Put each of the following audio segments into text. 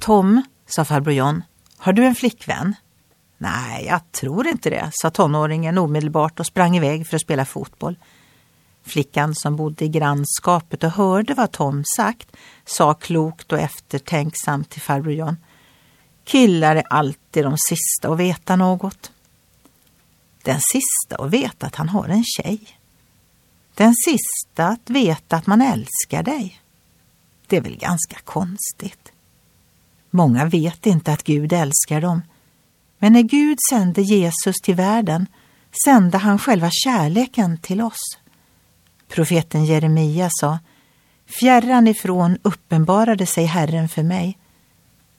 Tom, sa farbror John, har du en flickvän? Nej, jag tror inte det, sa tonåringen omedelbart och sprang iväg för att spela fotboll. Flickan som bodde i grannskapet och hörde vad Tom sagt sa klokt och eftertänksamt till farbror John. Killar är alltid de sista att veta något. Den sista att veta att han har en tjej. Den sista att veta att man älskar dig. Det är väl ganska konstigt. Många vet inte att Gud älskar dem. Men när Gud sände Jesus till världen sände han själva kärleken till oss. Profeten Jeremia sa Fjärran ifrån uppenbarade sig Herren för mig.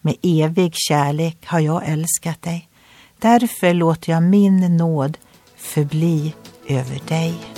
Med evig kärlek har jag älskat dig. Därför låter jag min nåd förbli över dig.